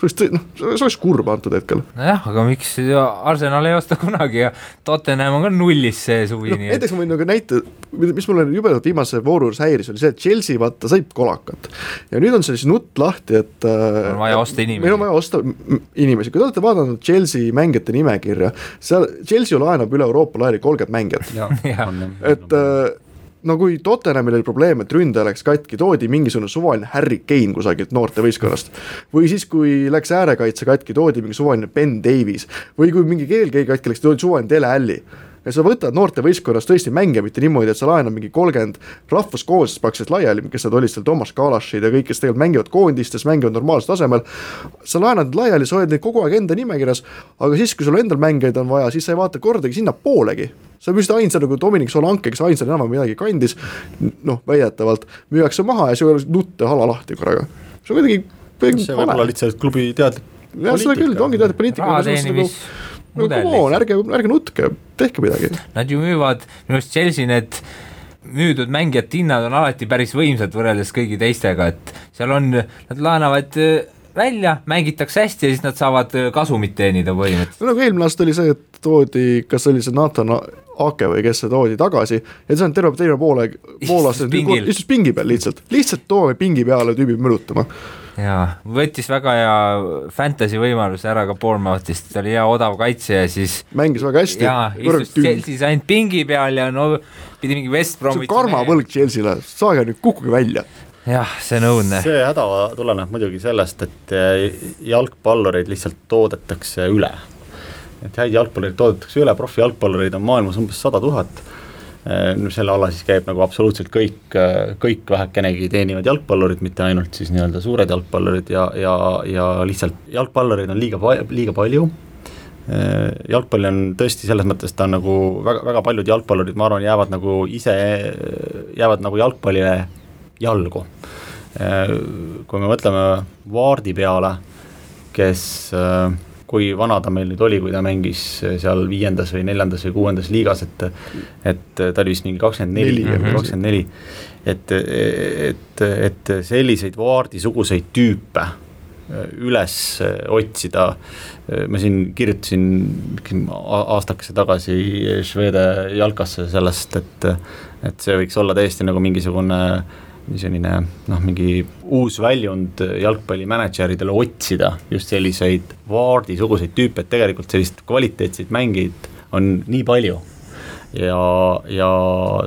see oleks, noh, see oleks kurb antud hetkel. nojah, aga miks Arsenal ei osta kunagi ja Tottenham on ka nullis see suvi no,. näiteks ma võin nagu näite, mis mulle jubedalt viimase vooru juures häiris, oli see, et Chelsea vaata sai kolakat. ja nüüd on see siis nutt lahti, et äh, on vaja osta inimesi. meil on vaja osta inimesi, kui te olete vaadanud Chelsea mängijate nimekirja, seal Chelsea laenab üle Euroopa laiali kolmkümmend mängijat. [laughs] et äh, no kui Tottenhamil oli probleem, et ründaja läks katki, toodi mingisugune suvaline Harry Kane kusagilt noortevõistkonnast. või siis, kui läks äärekaitse katki, toodi mingi suvaline Ben Davies või kui mingi keelkäi katki läks, toodi suvaline Dele Alli ja sa võtad noortevõistkonnast tõesti mängija, mitte niimoodi, et sa laenad mingi kolmkümmend rahvuskoondist praktiliselt laiali, kes nad olid seal, Toomas Kalašid ja kõik, kes tegelikult mängivad koondistes, mängivad normaalsel tasemel. sa laenad nad laiali, sa hoiad neid kogu aeg enda nimekirjas, aga siis, kui sul endal mängijaid on vaja, siis sa ei vaata kordagi sinnapoolegi see on vist ainsa nagu Dominic Solanke, kes ainsana enam midagi kandis, noh, väidetavalt müüakse maha ja see nutt ja hala lahti korraga. see on kuidagi, see võib olla lihtsalt klubi teadlik jah, seda küll, ongi teadlik poliitika. raha teenimis no come on, ärge, ärge nutke, tehke midagi. Nad ju müüvad, minu arust Chelsea need müüdud mängijate hinnad on alati päris võimsad võrreldes kõigi teistega, et seal on, nad laenavad välja, mängitakse hästi ja siis nad saavad äh, kasumit teenida põhimõtteliselt. no nagu eelmine aasta oli see, et toodi, kas oli see Nathan Ake või kes see toodi tagasi ja see on terve teine poole, pool aastat istus pingi peal lihtsalt, lihtsalt toome pingi peale tüübi mõlutama. Jaa, võttis väga hea fantasy võimaluse ära ka Bournemouthist, ta oli hea odav kaitse ja siis mängis väga hästi. jaa, istus Chelsea's ainult pingi peal ja no pidi mingi West Bromwichi see on karmavõlg Chelsea'le, saage nüüd, kukkuge välja jah, see on õudne. see häda tuleneb muidugi sellest, et eh, jalgpallureid lihtsalt toodetakse üle. et häid jalgpallureid toodetakse üle, profijalgpallureid on maailmas umbes sada tuhat selle alla siis käib nagu absoluutselt kõik, kõik vähekenegi teenivad jalgpallurid, mitte ainult siis nii-öelda suured jalgpallurid ja, ja, ja lihtsalt jalgpallureid on liiga, liiga palju jalgpall on tõesti selles mõttes, ta on nagu väga, väga paljud jalgpallurid, ma arvan, jäävad nagu ise, jäävad nagu jalgpallile jalgu. kui me mõtleme Vaardi peale, kes kui vana ta meil nüüd oli, kui ta mängis seal viiendas või neljandas või kuuendas liigas, et et ta oli vist mingi kakskümmend neli kakskümmend neli, et, et, et selliseid Vaardi-suguseid tüüpe üles otsida, ma siin kirjutasin aastakese tagasi Švede jalkasse sellest, et et see võiks olla täiesti nagu mingisugune äh, selline noh, mingi uus väljund jalgpallimänedžeridele otsida just selliseid Vaardi-suguseid tüüpe, et tegelikult selliseid kvaliteetseid mängijaid on nii palju ja, ja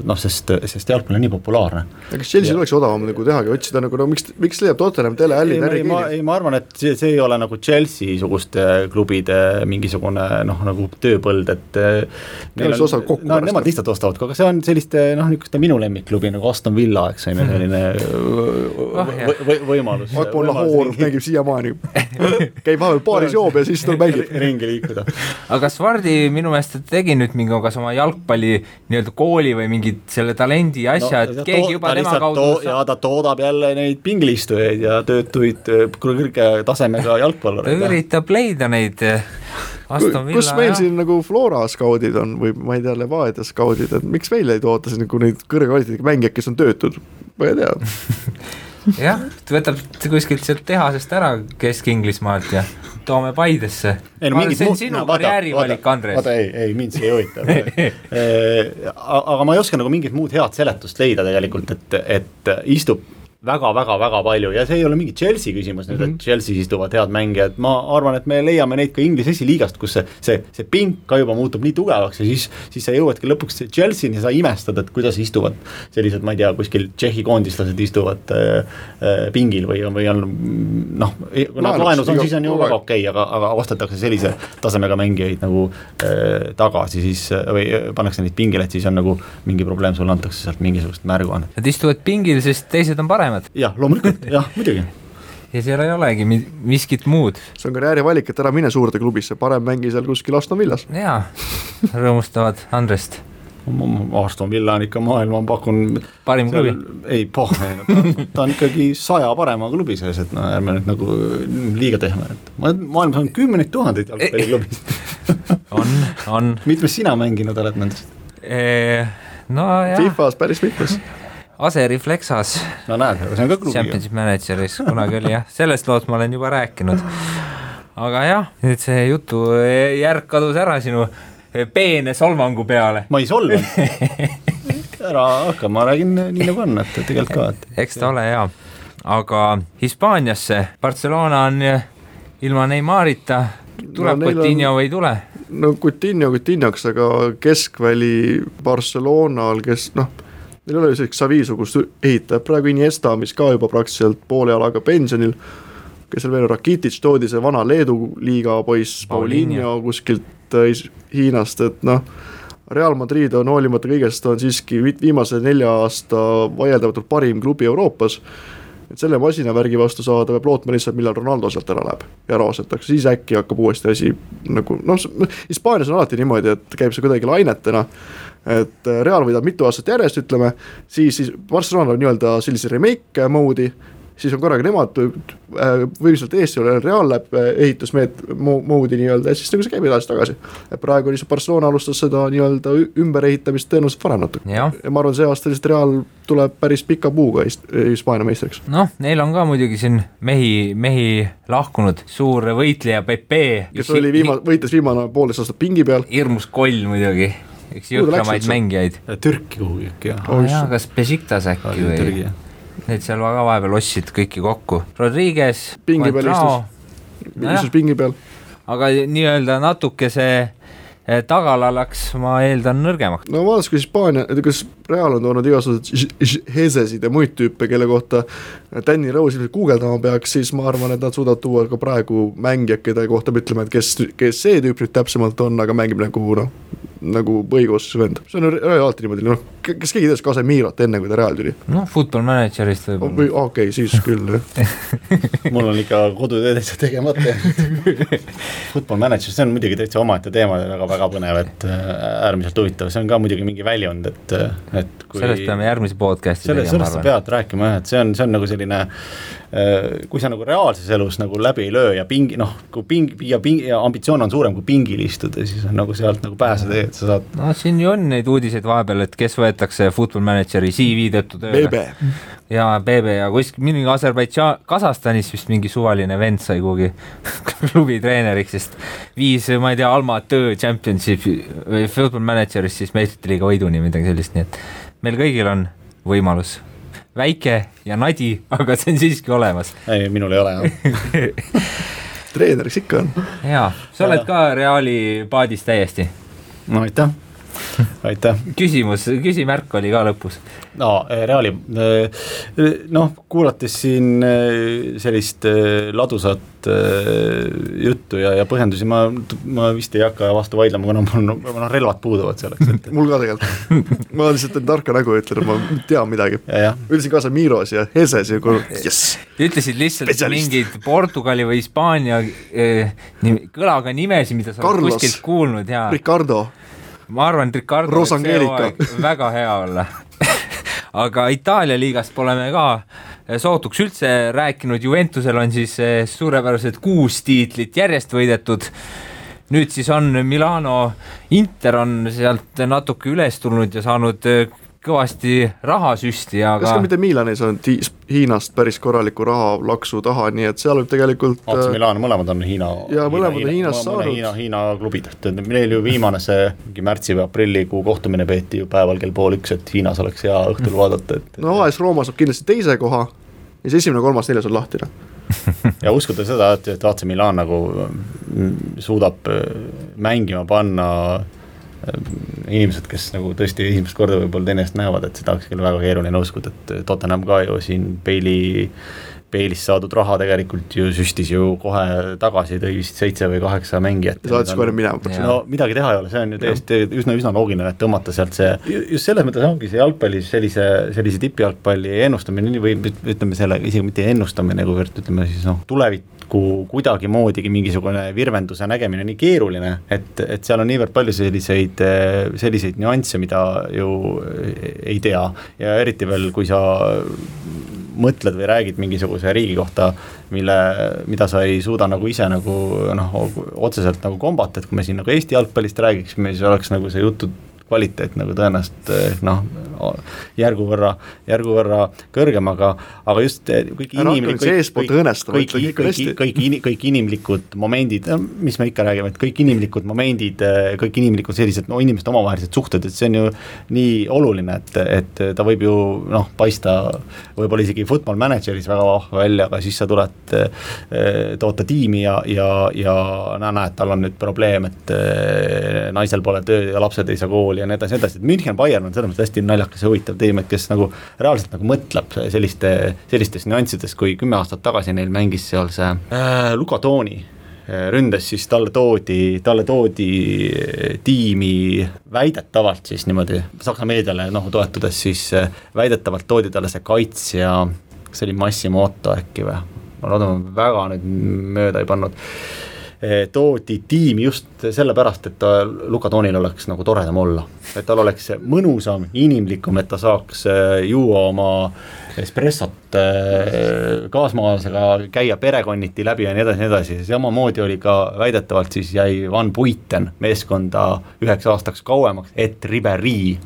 noh, sest, sest jalgpall on nii populaarne. kas Chelsea'l oleks odavam nagu tehagi, otsida nagu no miks, miks leiab Tottenham, Dele Alli, Harry Kane'i? ei, ma arvan, et see, see ei ole nagu Chelsea-suguste klubide mingisugune noh, nagu tööpõld, et Neil on no nemad lihtsalt ostavad, aga see on selliste noh, niisuguste minu lemmikklubi nagu Aston Villa, eks on ju, selline oh, või, võimalus. Akpon Lahore mängib siiamaani [laughs] käib vahepeal baaris joob ja siis tuleb mängib. ringi liikuda. aga kas Vardi minu meelest tegi nüüd mingi kas oma jalgpalli jalgpalli nii-öelda kooli või mingid selle talendi asja no,, et keegi juba tema kaudu to ja ta toodab jälle neid pingilistujaid ja töötuid äh, kõrge tasemega [laughs] jalgpallureid. ta üritab leida neid äh, Aston Villa, kus meil jah. siin nagu Flora skaudid on või ma ei tea, Levadia skaudid, et miks meil ei toota siis nagu neid kõrge kvaliteediga mängijaid, kes on töötud, ma ei tea [laughs] jah, võtab kuskilt sealt tehasest ära Kesk-Inglismaalt ja toome Paidesse. ei no mingit muud, no, karjäärivalik, Andres. vaata ei, ei mind see ei huvita [laughs] aga ma ei oska nagu mingit muud head seletust leida tegelikult, et, et istub väga-väga-väga palju ja see ei ole mingi Chelsea küsimus nüüd mm, -hmm. et mhm. Chelsea's istuvad head mängijad, ma arvan, et me leiame neid ka Inglise esiliigast, kus see, see, see pink ka juba muutub nii tugevaks ja siis, siis sa jõuadki lõpuks Chelsea'ni ja sa imestad, et kuidas istuvad sellised, ma ei tea, kuskil Tšehhi koondislased istuvad äh, äh, pingil või, või on noh, kui nad laenus on, siis on ju väga okei okay,, aga, aga ostetakse sellise tasemega mängijaid nagu äh, tagasi siis või pannakse neid pingile, et siis on nagu mingi probleem, sulle antakse sealt mingisugust märguannet. Nad istuvad pingil, sest teised on paremad paremad. jah, loomulikult, [laughs] jah, muidugi ja seal ei olegi miskit muud. see on karjäärivalik, et ära mine suurde klubisse, parem mängi seal kuskil Aston Villas. jaa, rõõmustavad Andrest Aston Villa on ikka maailma, ma pakun parim klubi? ei, ta, on ikkagi saja parema klubi sees, et no ärme nüüd nagu liiga teeme, et maailmas on kümneid tuhandeid jalgpalliklubisid [laughs] on, on. mitmes sina mänginud oled nendest? nojah. Fifas päris mitmes Aseri Flexas. no näed, see on ka klubi. Championship Manageris kunagi oli jah, sellest loost ma olen juba rääkinud. aga jah, nüüd see jutu järg kadus ära sinu peene solvangu peale. ma ei solvanud ära hakka, ma räägin nii nagu on, et tegelikult ka, et. eks ta ole hea, aga Hispaaniasse, Barcelona on ilma Neymarita, tuleb no, Coutinho on... või ei tule? no Coutinho Coutinhoks, aga keskväli Barcelonal, kes noh Neil ei ole isegi Savi-sugust ehitajat, praegu Iniesta, mis ka juba praktiliselt poole jalaga pensionil, kes seal veel Rakitic toodi see vana Leedu liiga poiss Paulinho kuskilt äh, Hiinast, et noh, Real Madrid on hoolimata kõigest, on siiski viimase nelja aasta vaieldamatult parim klubi Euroopas, et selle masinavärgi vastu saada peab lootma lihtsalt, millal Ronaldo sealt ära läheb. Ja ära ostetakse, siis äkki hakkab uuesti asi nagu noh, Hispaanias on alati niimoodi, et käib see kuidagi lainetena et äh, Real võidab mitu aastat järjest, ütleme, siis, siis Barcelona on nii-öelda sellise remake mode'i siis on korraga nemad äh, võimsalt ees, Real läheb äh, ehitusmeet-, moodi nii-öelda ja siis nagu see käib edasi-tagasi. praegu lihtsalt Barcelona alustas seda nii-öelda ümberehitamist tõenäoliselt varem natuke. ja ma arvan, see aasta lihtsalt Real tuleb päris pika puuga Hispaania meistriks. noh, neil on ka muidugi siin mehi, mehi lahkunud, suur võitleja Pepe. kes oli viima-, võitles viimane poolteist aastat pingi peal. hirmus koll muidugi üks jõhkramaid mängijaid. Türki kuhugi äkki jah jaa, kas Besiktas äkki või? Need seal ka vahepeal ostsid kõiki kokku, Rodriguez, pingi peal istus, istus pingi peal. aga nii-öelda natukese eh, tagala läks, ma eeldan, nõrgemaks. no vaadates, kui Hispaania, kas Real on toonud igasuguseid Hezesid ja muid tüüpe, kelle kohta Danny Rose ilmselt guugeldama peaks, siis ma arvan, et nad suudavad tuua ka praegu mängijad, kelle kohta me ütleme, et kes, kes see tüüp nüüd täpsemalt on, aga mängib nagu noh, nagu põhikoosseis vend, see on re- alati niimoodi, noh, kas keegi teadis Casemirot enne, kui ta Real tuli? noh, Football Managerist või võib-olla. okei okay,, siis küll jah [laughs] mul on ikka kodutöö täitsa tegemata jäänud [laughs] Football manager, see on muidugi täitsa omaette teema ja väga-väga põnev, et äh, äärmiselt huvitav, see on ka muidugi mingi väljund, et, et kui sellest peame järgmise podcast'i tegema, sellest sa ma arvan. pead rääkima jah, et see on, see on nagu selline äh, kui sa nagu reaalses elus nagu läbi ei löö ja pingi, noh, kui ping- ja ping- ja ambitsioon on suurem kui pingil istuda, siis on nagu sealt nagu pääseda, et sa saad no siin ju on neid uudiseid vahepeal, et kes võetakse Football Manageri CV tõttu tööle. Ja Bebe ja kuskil mingi Aserbaidžaan, Kasahstanis vist mingi suvaline vend sai kuhugi [laughs] klubi treeneriks, sest viis, ma ei tea, Almatõ Championshipi või Football Managerist siis meistrite liiga võiduni, midagi sellist, nii et meil kõigil on võimalus. Väike ja nadi, aga see on siiski olemas. ei, minul ei ole jah. treeneriks ikka on. jaa, sa oled ka Reali paadis täiesti. no aitäh, [laughs] aitäh. küsimus, küsimärk oli ka lõpus. no Reali, noh, kuulates siin eh, sellist eh, ladusat eh, juttu ja, ja põhjendusi, ma, ma vist ei hakka vastu vaidlema, kuna mul on, noh, relvad puuduvad selleks, et [laughs] mul ka tegelikult. ma lihtsalt teen tarka nägu ja ütlen, et ma tean midagi. ütlesin Casemiros ja Heses ja kuule, jess. ütlesid lihtsalt Spetsialist. mingeid Portugali või Hispaania eh, kõlaga nimesid, mida sa oled Carlos. kuskilt kuulnud ja Ricardo, ma arvan, et Ricardo Rosa võib see Angelica. hooaeg väga hea olla. [laughs] aga Itaalia liigast pole me ka sootuks üldse rääkinud, Juventusel on siis eh, suurepärased kuus tiitlit järjest võidetud. nüüd siis on Milano Inter on sealt natuke üles tulnud ja saanud eh, kõvasti rahasüsti, kas aga ka mitte Milan ei saanud Hi- Hiinast päris korralikku raha laksu taha, nii et seal võib tegelikult AC äh, Milan, mõlemad on Hiina. Jaa, mõlemad on Hiinast saanud. Hiina, Hiina klubid, et meil ju viimane see mingi märtsi või aprillikuu kohtumine peeti ju päeval kell pool üks, et Hiinas oleks hea õhtul vaadata, et no AS Rooma saab kindlasti teise koha ja siis esimene, kolmas, neljas on lahtine. [laughs] ja uskuda seda, et, et AC Milan nagu mm, suudab äh, mängima panna inimesed, kes nagu tõesti esimest korda võib-olla teineteist näevad, et seda oleks küll väga keeruline uskuda, et Tottenham ka ju siin Bailey Bailist saadud raha tegelikult ju süstis ju kohe tagasi, tõi vist seitse või kaheksa mängijat. ja saatis kohe minema. No midagi teha ei ole, see on ju täiesti üsna, üsna loogiline, et tõmmata sealt see, just selles mõttes ongi see jalgpallis sellise, sellise tippjalgpalli ennustamine või ütleme selle isegi mitte ennustamine, kuivõrd ütleme siis noh, tulevikku kuidagimoodigi mingisugune virvenduse nägemine nii keeruline, et, et seal on niivõrd palju selliseid, selliseid nüansse, mida ju ei tea. Ja eriti veel, kui sa mõtled või räägid mingisuguse riigi kohta, mille, mida sa ei suuda nagu ise nagu noh, otseselt nagu kombata, et kui me siin nagu Eesti jalgpallist räägiksime, siis oleks nagu see jutu kvaliteet nagu tõenäoliselt eh, noh, järgu võrra, järgu võrra kõrgem, aga, aga just eh, kõik õõnestama, kõik, kõik, kõik, kõik, kõik, kõik inimlikud momendid, mis me ikka räägime, et kõik inimlikud momendid, kõik inimlikud sellised no inimeste omavahelised suhted, et see on ju nii oluline, et, et ta võib ju noh, paista võib-olla isegi football manager'is väga vahva välja, aga siis sa tuled eh, toota tiimi ja, ja, ja no näed, tal on nüüd probleem, et eh, naisel pole töö ja lapsed ei saa kooli ja nii edasi, nii edasi, et München Bayern on selles mõttes hästi naljakas ja huvitav tiim, et kes nagu reaalselt nagu mõtleb selliste, sellistes nüanssides, kui kümme aastat tagasi neil mängis seal see äh, Luka Tooni äh, ründes, siis talle toodi, talle toodi äh, tiimi väidetavalt siis niimoodi Saksa meediale noh toetudes siis äh, väidetavalt toodi talle see kaitsja, kas see oli Massimoto äkki või? ma loodan, ma väga nüüd mööda ei pannud toodi tiimi just sellepärast, et Luka Toonil oleks nagu toredam olla, et tal oleks mõnusam, inimlikum, et ta saaks eh, juua oma espressot eh, kaasmaalasega, käia perekonniti läbi ja nii edasi, nii edasi, samamoodi oli ka väidetavalt siis jäi Van Puiten meeskonda üheks aastaks kauemaks, et Ribéry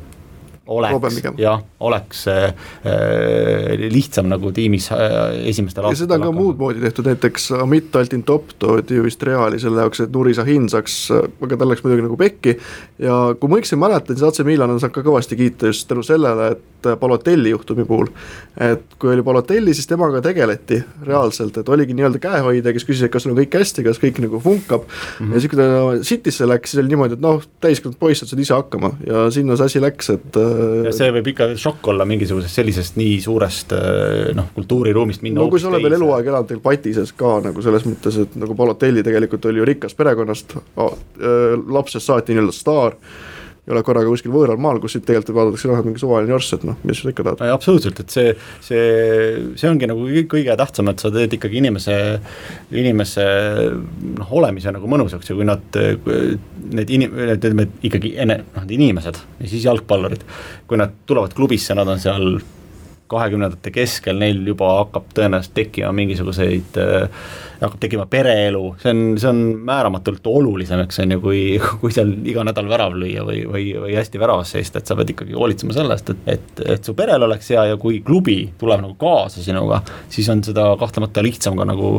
oleks jah, oleks äh, äh, lihtsam nagu tiimis äh, esimestel ja seda on ka muud moodi tehtud, näiteks Amit Altin Top toodi vist Reali selle jaoks, et Nuri Sahin saaks, aga tal läks muidugi nagu pekki ja kui ma õigesti mäletan, siis AC Milan on saanud ka kõvasti kiita just tänu sellele, et Balotelli juhtumi puhul et kui oli Balotelli, siis temaga tegeleti reaalselt, et oligi nii-öelda käehoidja, kes küsis, et kas sul on kõik hästi, kas kõik nagu funkab mm. -hmm. ja siis, kui ta Citysse läks, siis oli niimoodi, et noh, täiskasvanud poiss, saad ise hakkama ja sinna see asi läks, et ja see võib ikka šokk olla mingisugusest sellisest nii suurest äh, noh, kultuuriruumist minna no kui sa oled veel eluaeg elanud teil patises ka nagu selles mõttes, et nagu Balotelli tegelikult oli ju rikkast perekonnast, lapsest saati nii-öelda staar ei ole korraga kuskil võõral maal, kus siit tegelikult vaadatakse noh, mingi suvaline jorss, et noh, mis sa ikka tahad. absoluutselt, et see, see, see ongi nagu kõige tähtsam, et sa teed ikkagi inimese, inimese noh, olemise nagu mõnusaks ja kui nad, need inim-, ütleme ikkagi enne, noh, need inimesed ja siis jalgpallurid, kui nad tulevad klubisse, nad on seal kahekümnendate keskel, neil juba hakkab tõenäoliselt tekkima mingisuguseid äh, hakkab tekkima pereelu, see on, see on määramatult olulisem, eks on ju, kui, [laughs] kui seal iga nädal värav lüüa või, või, või hästi väravas seista, et sa pead ikkagi hoolitsema sellest, et, et, et su perel oleks hea ja kui klubi tuleb nagu kaasa sinuga, siis on seda kahtlemata lihtsam ka nagu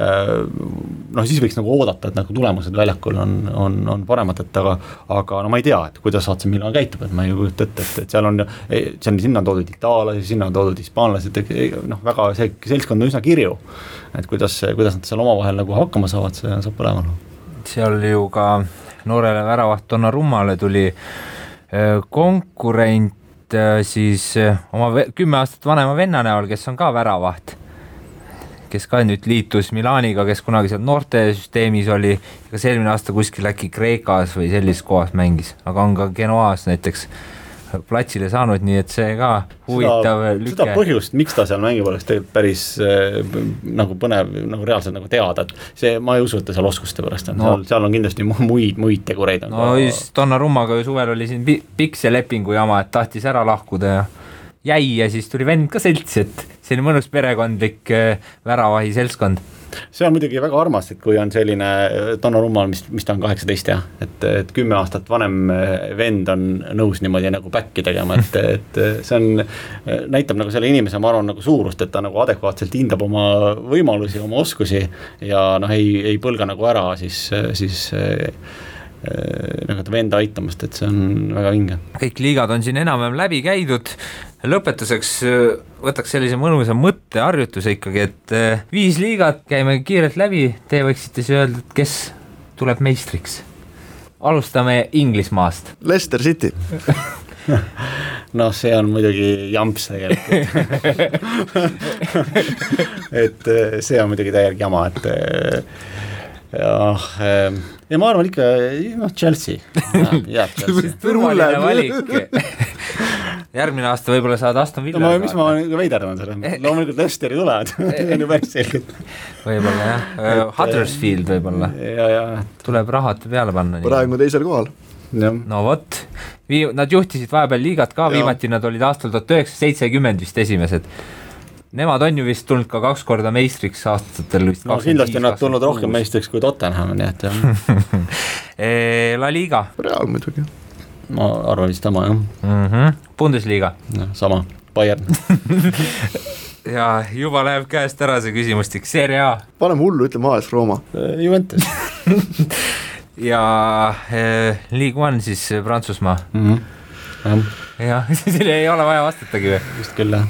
noh, siis võiks nagu oodata, et nagu tulemused väljakul on, on, on paremad, et aga aga no ma ei tea, et kuidas AC Milan käitub, et ma ei kujuta ette, et, et seal on, seal sinna on toodud itaallasi, sinna on toodud hispaanlased, noh, väga see seltskond on üsna kirju et kuidas, kuidas nad seal omavahel nagu hakkama saavad, see saab olla. seal ju ka noorele väravaht Donnarummale tuli äh, konkurent äh, siis äh, oma kümme aastat vanema venna näol, kes on ka väravaht kes ka nüüd liitus Milaniga, kes kunagi seal noortesüsteemis oli, kas eelmine aasta kuskil äkki Kreekas või sellises kohas mängis, aga on ka Genoas näiteks platsile saanud, nii et see ka huvitav seda, lüke. seda põhjust, miks ta seal mängib, oleks tegelikult päris äh, nagu põnev nagu reaalselt nagu teada, et see, ma ei usu, et ta seal oskuste pärast on no., seal, seal on kindlasti muid, muid tegureid. no ka... just Donnarummaga ju suvel oli siin pikk see lepingu jama, et tahtis ära lahkuda ja jäi ja siis tuli vend ka seltsi, et selline mõnus perekondlik äh, väravahi seltskond. See on muidugi väga armas, et kui on selline Donnarumma, mis, mis ta on kaheksateist jah, et, et kümme aastat vanem vend on nõus niimoodi nagu back'i tegema, et, [laughs] et see on, näitab nagu selle inimese, ma arvan, nagu suurust, et ta nagu adekvaatselt hindab oma võimalusi, oma oskusi ja noh, ei, ei põlga nagu ära siis, siis nagu venda aitamast, et see on väga vinge. kõik liigad on siin enam-vähem läbi käidud lõpetuseks äh, võtaks sellise mõnusa mõtteharjutuse ikkagi, et äh, viis liigat käime kiirelt läbi, te võiksite siis öelda, et kes tuleb meistriks. alustame Inglismaast. Leicester City [laughs] noh, see on muidugi jamps tegelikult [laughs] et see on muidugi täielik jama, et jah, ja ma arvan ikka, noh, Chelsea, valik. [laughs] Järgmine aasta võib-olla saad Aston Villa no,. mis ma veiderdan selles mõttes, loomulikult Leicesteri tulevad. [laughs] On ju päris selgelt. võib-olla jah, äh, Huddersfield võib-olla. tuleb rahad peale panna. praegu teisel kohal. no vot, vii-, nad juhtisid vahepeal liigat ka, viimati nad olid aastal tuhat üheksasada seitsekümmend vist esimesed Nemad on ju vist tulnud ka kaks korda meistriks aastatel vist. no kindlasti on nad tulnud rohkem meistriks kui Tottenham, nii et jah [laughs] eh, La Liga. Real muidugi ma arvan vist sama jah mm. -hmm. Bundesliga. sama, Bayern [laughs] ja juba läheb käest ära see küsimustik, Serie A. paneme hullu, ütleme AS Rooma äh, Juventus [laughs] ja eh, League One siis Prantsusmaa mm. -hmm. jah, sellele ei ole vaja vastatagi või? vist küll jah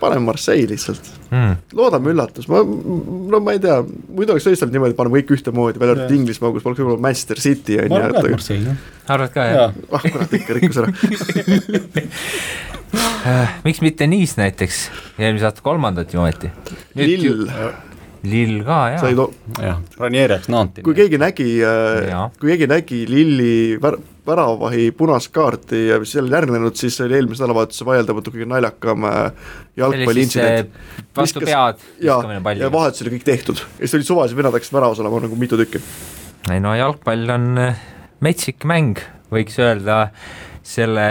paneme Marseille lihtsalt mm.. loodame üllatus, ma, no ma ei tea, muidu oleks tõesti olnud niimoodi, paneme kõik ühtemoodi, välja arvatud Inglismaa, kus poleks võib-olla Manchester City on ju. ma arvan ka, et Marseille jah. arvad ka jah? ah kurat, ikka rikkus ära [laughs] miks mitte Nice näiteks, eelmise aasta kolmandat ju ometi. Lill. Lill ka jaa. sai to-. jah, Ranieri läks Nanti. kui keegi nägi, äh, kui keegi nägi Lilli vär-, väravahi punast kaarti ja mis sellele järgnenud, siis oli eelmise nädalavahetuse vaieldamatult kõige naljakam äh, jalgpalliintsident. vastu pead viskamine palli. ja vahetus oli kõik tehtud ja siis olid suvalised vennad hakkasid väravas olema nagu mitu tükki. ei no jalgpall on äh, metsik mäng, võiks öelda selle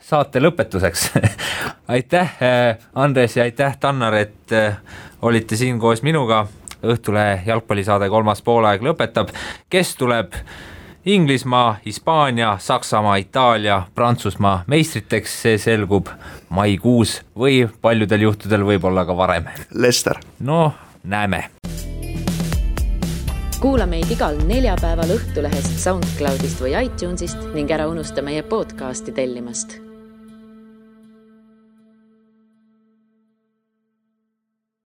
saate lõpetuseks [laughs] aitäh, Andres ja aitäh, Tannar, et olite siin koos minuga. Õhtulehe jalgpallisaade kolmas poolaeg lõpetab, kes tuleb Inglismaa, Hispaania, Saksamaa, Itaalia, Prantsusmaa meistriteks, see selgub maikuus või paljudel juhtudel võib-olla ka varem. Lester. no näeme. kuula meid igal neljapäeval Õhtulehest, SoundCloudist või iTunesist ning ära unusta meie podcasti tellimast